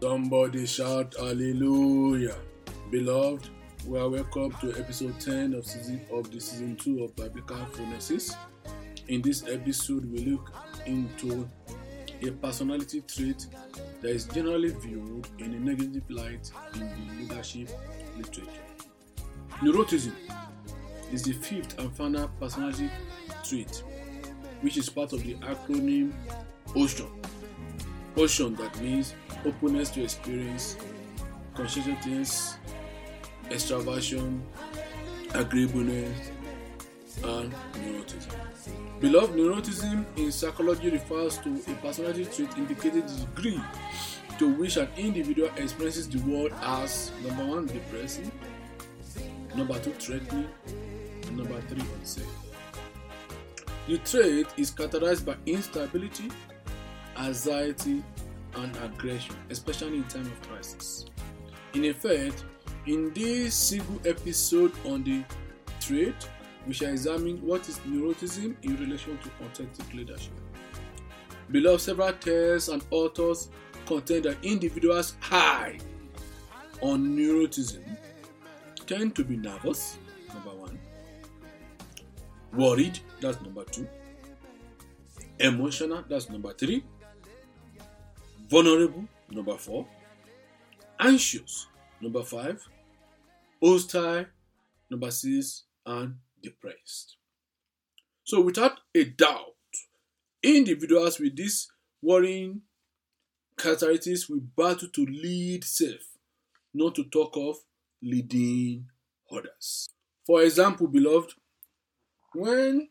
Somebody shout hallelujah. Beloved, we are welcome to episode 10 of season of the season 2 of Biblical Phronesis. In this episode, we look into a personality trait that is generally viewed in a negative light in the leadership literature. Neuroticism is the fifth and final personality trait, which is part of the acronym OCEAN. OCEAN that means openness to experience, conscientiousness, extraversion, agreeableness, and neuroticism. Beloved, neuroticism in psychology refers to a personality trait indicating the degree to which an individual experiences the world as number one, depressing, number two, threatening, and number three, unsafe. The trait is characterized by instability, anxiety, and aggression, especially in time of crisis. In effect, in this single episode on the trait, we shall examine what is neuroticism in relation to authentic leadership. Below, several texts and authors contend that individuals high on neuroticism tend to be nervous, number one, worried, that's number two, emotional, that's number three, vulnerable, number four, anxious, number five, hostile, number six, and depressed. So, without a doubt, individuals with these worrying characteristics will battle to lead self, not to talk of leading others. For example, beloved, when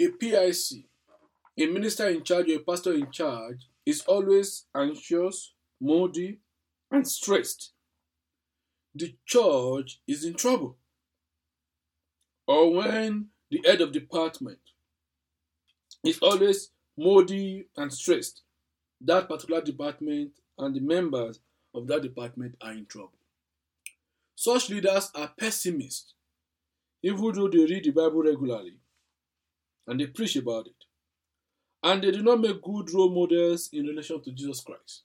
a PIC, a minister in charge or a pastor in charge, is always anxious, moody, and stressed, the church is in trouble. Or when the head of department is always moody and stressed, that particular department and the members of that department are in trouble. Such leaders are pessimists, even though they read the Bible regularly and they preach about it. And they do not make good role models in relation to Jesus Christ.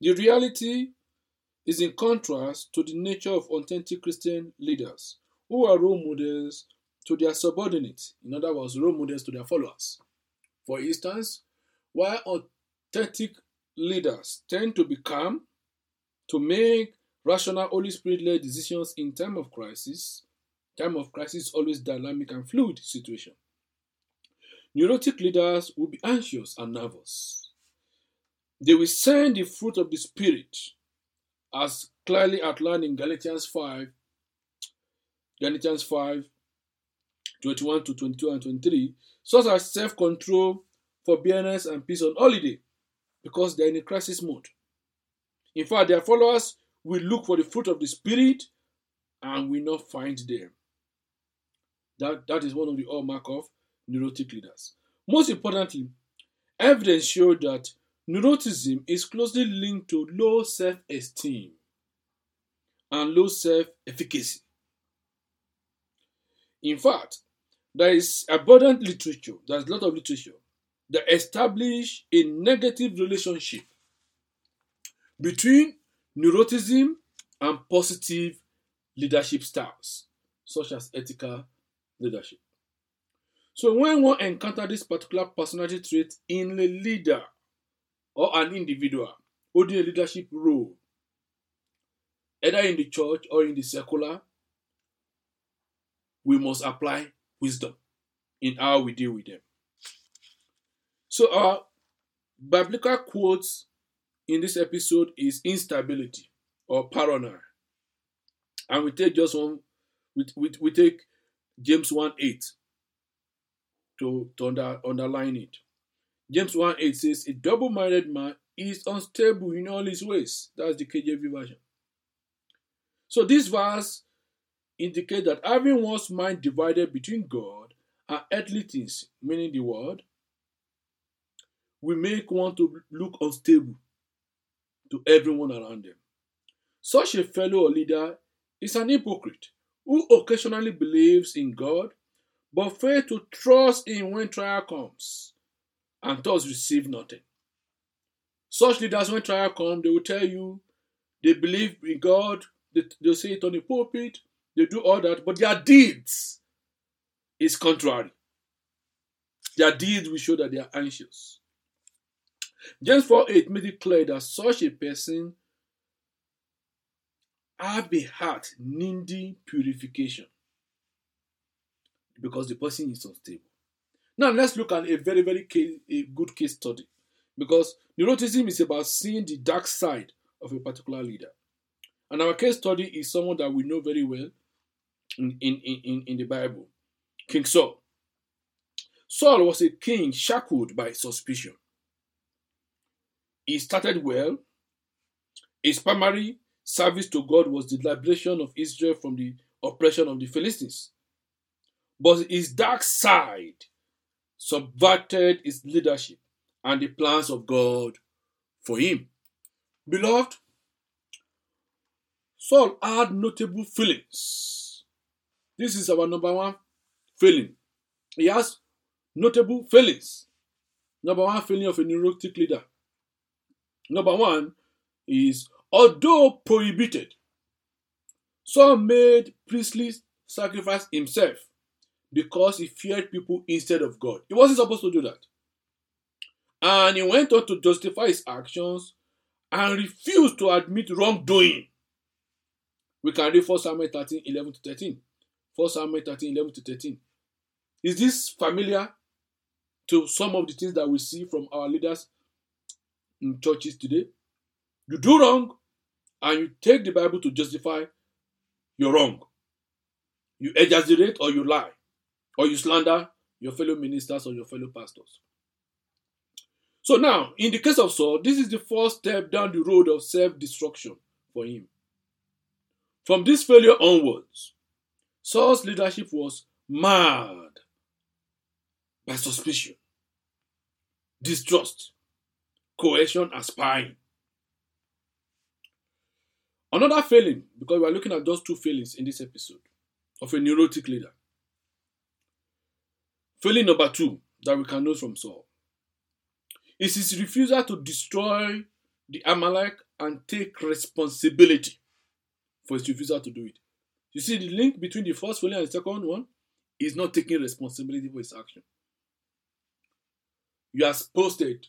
The reality is in contrast to the nature of authentic Christian leaders who are role models to their subordinates, in other words, role models to their followers. For instance, while authentic leaders tend to be calm, to make rational Holy Spirit led decisions in time of crisis, time of crisis is always dynamic and fluid situation. Neurotic leaders will be anxious and nervous. They will send the fruit of the Spirit as clearly outlined in Galatians 5, Galatians 5, 21 to 22 and 23, such as self control, forbearance, and peace on holiday, because they're in a crisis mode. In fact, their followers will look for the fruit of the Spirit and will not find them. That, that is one of the hallmark of neurotic leaders. Most importantly, evidence showed that neuroticism is closely linked to low self esteem and low self efficacy. In fact, there is abundant literature, there's a lot of literature that establish a negative relationship between neuroticism and positive leadership styles, such as ethical leadership. So, when one encounters this particular personality trait in a leader or an individual holding a leadership role, either in the church or in the secular, we must apply wisdom in how we deal with them. So, our biblical quotes in this episode is instability or paranoia. And we take just one, we, we, we take James 1 8 to, to under, underline it. James 1 8 says, A double minded man is unstable in all his ways. That's the KJV version. So this verse indicates that having one's mind divided between God and earthly things, meaning the world, will make one to look unstable to everyone around them. Such a fellow or leader is an hypocrite who occasionally believes in God but fails to trust Him when trial comes and thus receive nothing. Such leaders, when trial come, they will tell you they believe in God, they, they'll say it on the pulpit, they do all that, but their deeds is contrary. Their deeds will show that they are anxious. James 4 8 made it clear that such a person have a heart needing purification because the person is unstable. Now let's look at a very, very case, a good case study because neuroticism is about seeing the dark side of a particular leader. And our case study is someone that we know very well in, in, in, in the Bible King Saul. Saul was a king shackled by suspicion. He started well. His primary service to God was the liberation of Israel from the oppression of the Philistines. But his dark side subverted his leadership and the plans of God for him. Beloved, Saul had notable feelings. This is our number one feeling. He has notable feelings. Number one feeling of a neurotic leader. Number one is although prohibited, Saul made priestly sacrifice himself because he feared people instead of God. He wasn't supposed to do that. And he went on to justify his actions and refused to admit wrongdoing. We can read 1 Samuel 13 11 to 13. 1 Samuel 13 11 to 13. Is this familiar to some of the things that we see from our leaders in churches today? You do wrong and you take the Bible to justify your wrong. You exaggerate or you lie or you slander your fellow ministers or your fellow pastors. So now, in the case of Saul, this is the first step down the road of self destruction for him. From this failure onwards, Saul's leadership was marred by suspicion, distrust, coercion, and spying. Another failing, because we are looking at those two failings in this episode of a neurotic leader. Failing number two that we can know from Saul is his refusal to destroy the Amalek and take responsibility for his refusal to do it. You see, the link between the first failing and the second one is not taking responsibility for his action. You are posted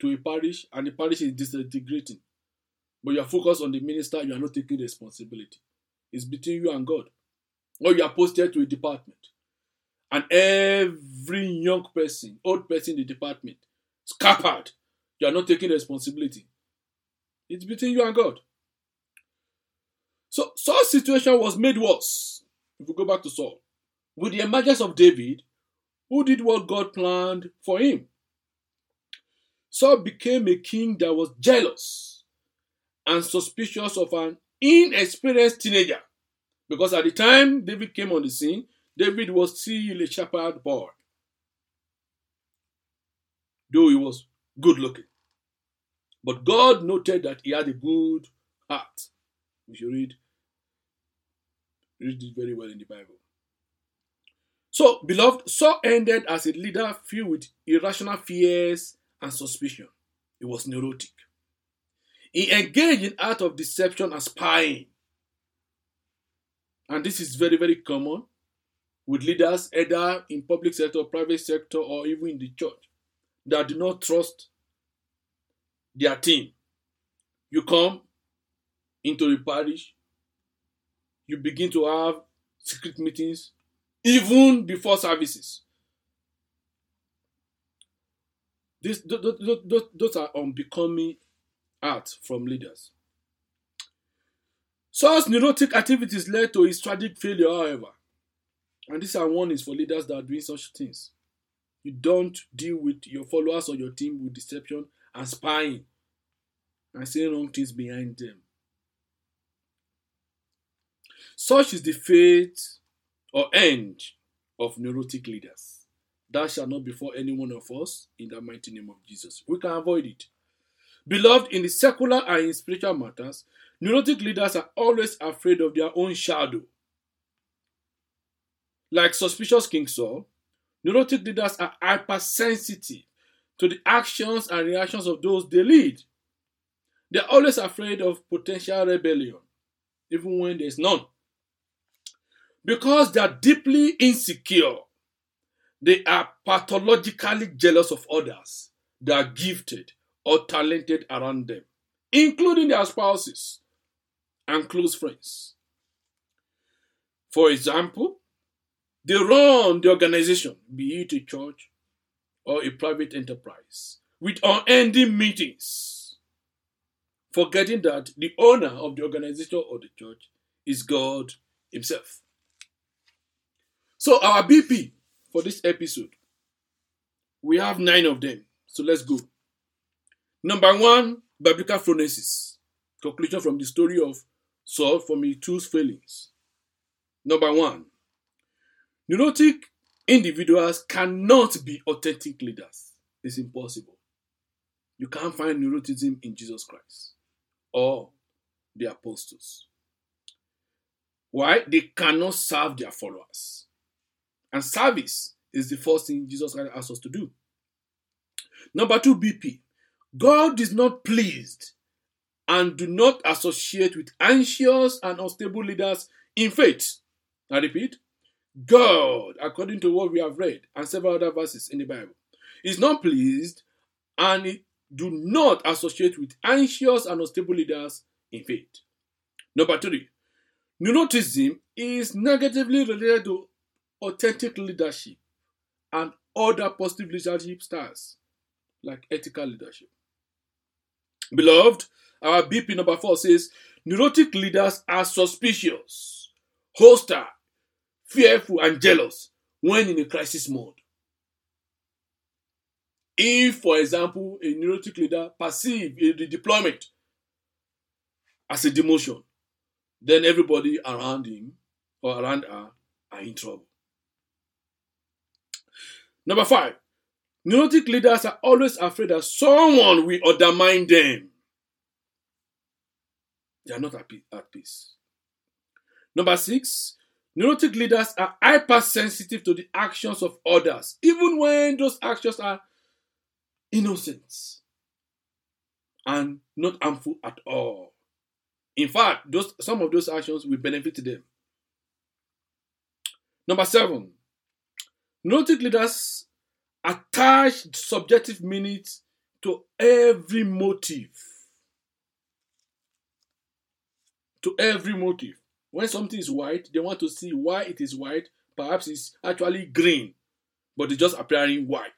to a parish and the parish is disintegrating, but you are focused on the minister, you are not taking responsibility. It's between you and God. Or you are posted to a department and every young person, old person in the department, scuppered. You are not taking responsibility. It's between you and God. So Saul's situation was made worse. If we go back to Saul, with the emergence of David, who did what God planned for him. Saul became a king that was jealous and suspicious of an inexperienced teenager. Because at the time David came on the scene, David was still a shepherd boy, though he was good looking. But God noted that he had a good heart. If you read, read it very well in the Bible. So, beloved, Saul ended as a leader filled with irrational fears and suspicion. He was neurotic. He engaged in act of deception and spying. And this is very, very common with leaders either in public sector, private sector, or even in the church that do not trust their team. You come into the parish, you begin to have secret meetings even before services. This, those, those, those are unbecoming acts from leaders. Such neurotic activities led to his tragic failure, however. And these are warnings for leaders that are doing such things. You don't deal with your followers or your team with deception and spying and saying wrong things behind them. Such is the fate or end of neurotic leaders. That shall not befall any one of us in the mighty name of Jesus. We can avoid it. Beloved, in the secular and in spiritual matters, neurotic leaders are always afraid of their own shadow. Like suspicious King Saul, neurotic leaders are hypersensitive to the actions and reactions of those they lead. They're always afraid of potential rebellion, even when there's none. Because they are deeply insecure, they are pathologically jealous of others that are gifted or talented around them, including their spouses and close friends. For example, they run the organization, be it a church or a private enterprise, with unending meetings, forgetting that the owner of the organization or the church is God Himself. So, our BP for this episode, we have nine of them. So, let's go. Number one, biblical phronesis. Conclusion from the story of Saul from his two failings. Number one, neurotic individuals cannot be authentic leaders. It's impossible. You can't find neuroticism in Jesus Christ or the apostles. Why? They cannot serve their followers. And service is the first thing Jesus Christ asks us to do. Number two, BP. God is not pleased and do not associate with anxious and unstable leaders in faith. I repeat, God, according to what we have read and several other verses in the Bible, is not pleased and do not associate with anxious and unstable leaders in faith. Number three, neuroticism is negatively related to authentic leadership and other positive leadership styles like ethical leadership. Beloved, our BP number four says neurotic leaders are suspicious, hostile, fearful, and jealous when in a crisis mode. If, for example, a neurotic leader perceives a deployment as a demotion, then everybody around him or around her are in trouble. Number five, neurotic leaders are always afraid that someone will undermine them. They are not at peace. Number six, neurotic leaders are hypersensitive to the actions of others, even when those actions are innocent and not harmful at all. In fact, those, some of those actions will benefit them. Number seven, neurotic leaders attach subjective meanings to every motive. To every motive. When something is white, they want to see why it is white. Perhaps it's actually green, but it's just appearing white.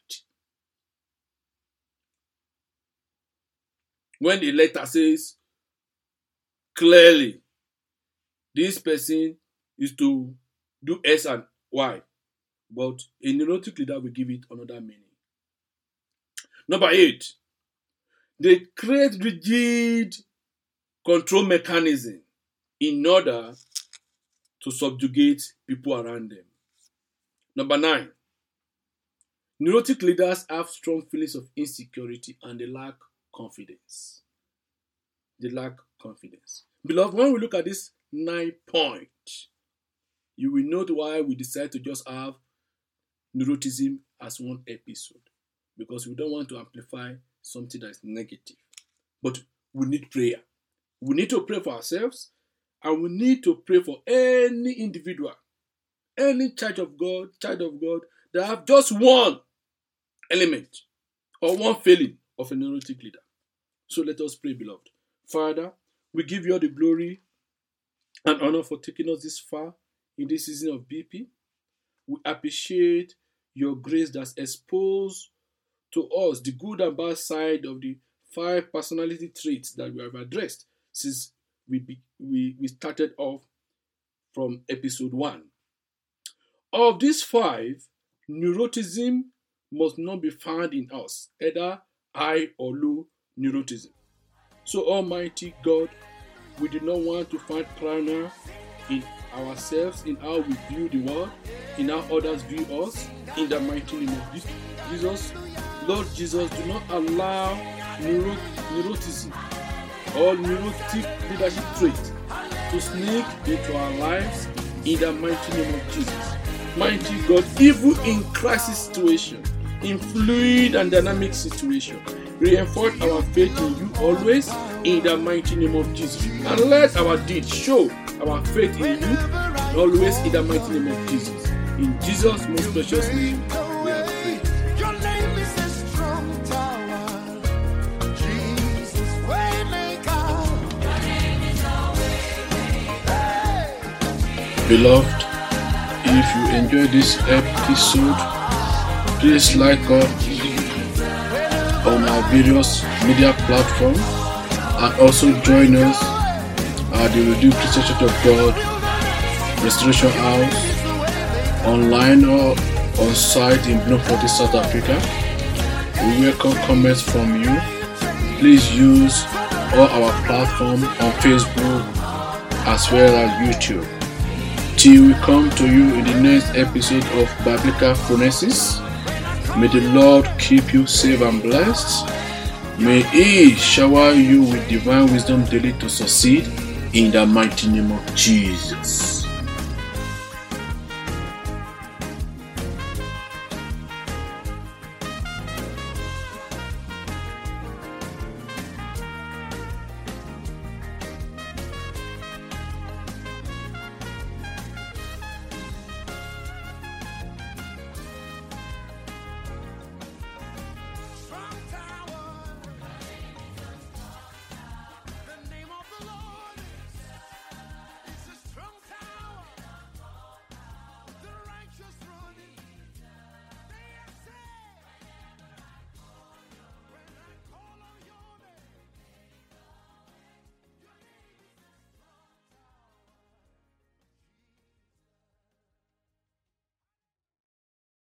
When the letter says clearly, this person is to do S and Y, but a neurotic leader will give it another meaning. Number eight, they create rigid control mechanism in order to subjugate people around them. Number nine, neurotic leaders have strong feelings of insecurity and they lack confidence. They lack confidence. Beloved, when we look at this nine point, you will note why we decide to just have neuroticism as one episode because we don't want to amplify something that is negative. But we need prayer. We need to pray for ourselves and we need to pray for any individual, any child of God, child of God that have just one element or one failing of a neurotic leader. So let us pray, beloved. Father, we give you all the glory and honor for taking us this far in this season of BP. We appreciate your grace that's exposed to us the good and bad side of the five personality traits that we have addressed since we, be, we, we started off from episode 1. Of these five, neuroticism must not be found in us, either high or low neuroticism. So, Almighty God, we do not want to find paranoia in ourselves, in how we view the world, in how others view us, in the mighty name of Jesus. Lord Jesus, do not allow neuro- neuroticism or neurotic leadership trait to sneak into our lives in the mighty name of Jesus. Mighty God, even in crisis situation, in fluid and dynamic situation, reinforce our faith in you always in the mighty name of Jesus. And let our deeds show our faith in you, always in the mighty name of Jesus. In Jesus' most precious name, Beloved, if you enjoy this episode, please like us on our various media platforms and also join us at the Redeemed Christian Church of God Restoration House online or on site in Bloemfontein, South Africa. We welcome comments from you. Please use all our platforms on Facebook as well as YouTube. Till we come to you in the next episode of Biblical Phronesis, may the Lord keep you safe and blessed. May He shower you with divine wisdom daily to succeed in the mighty name of Jesus.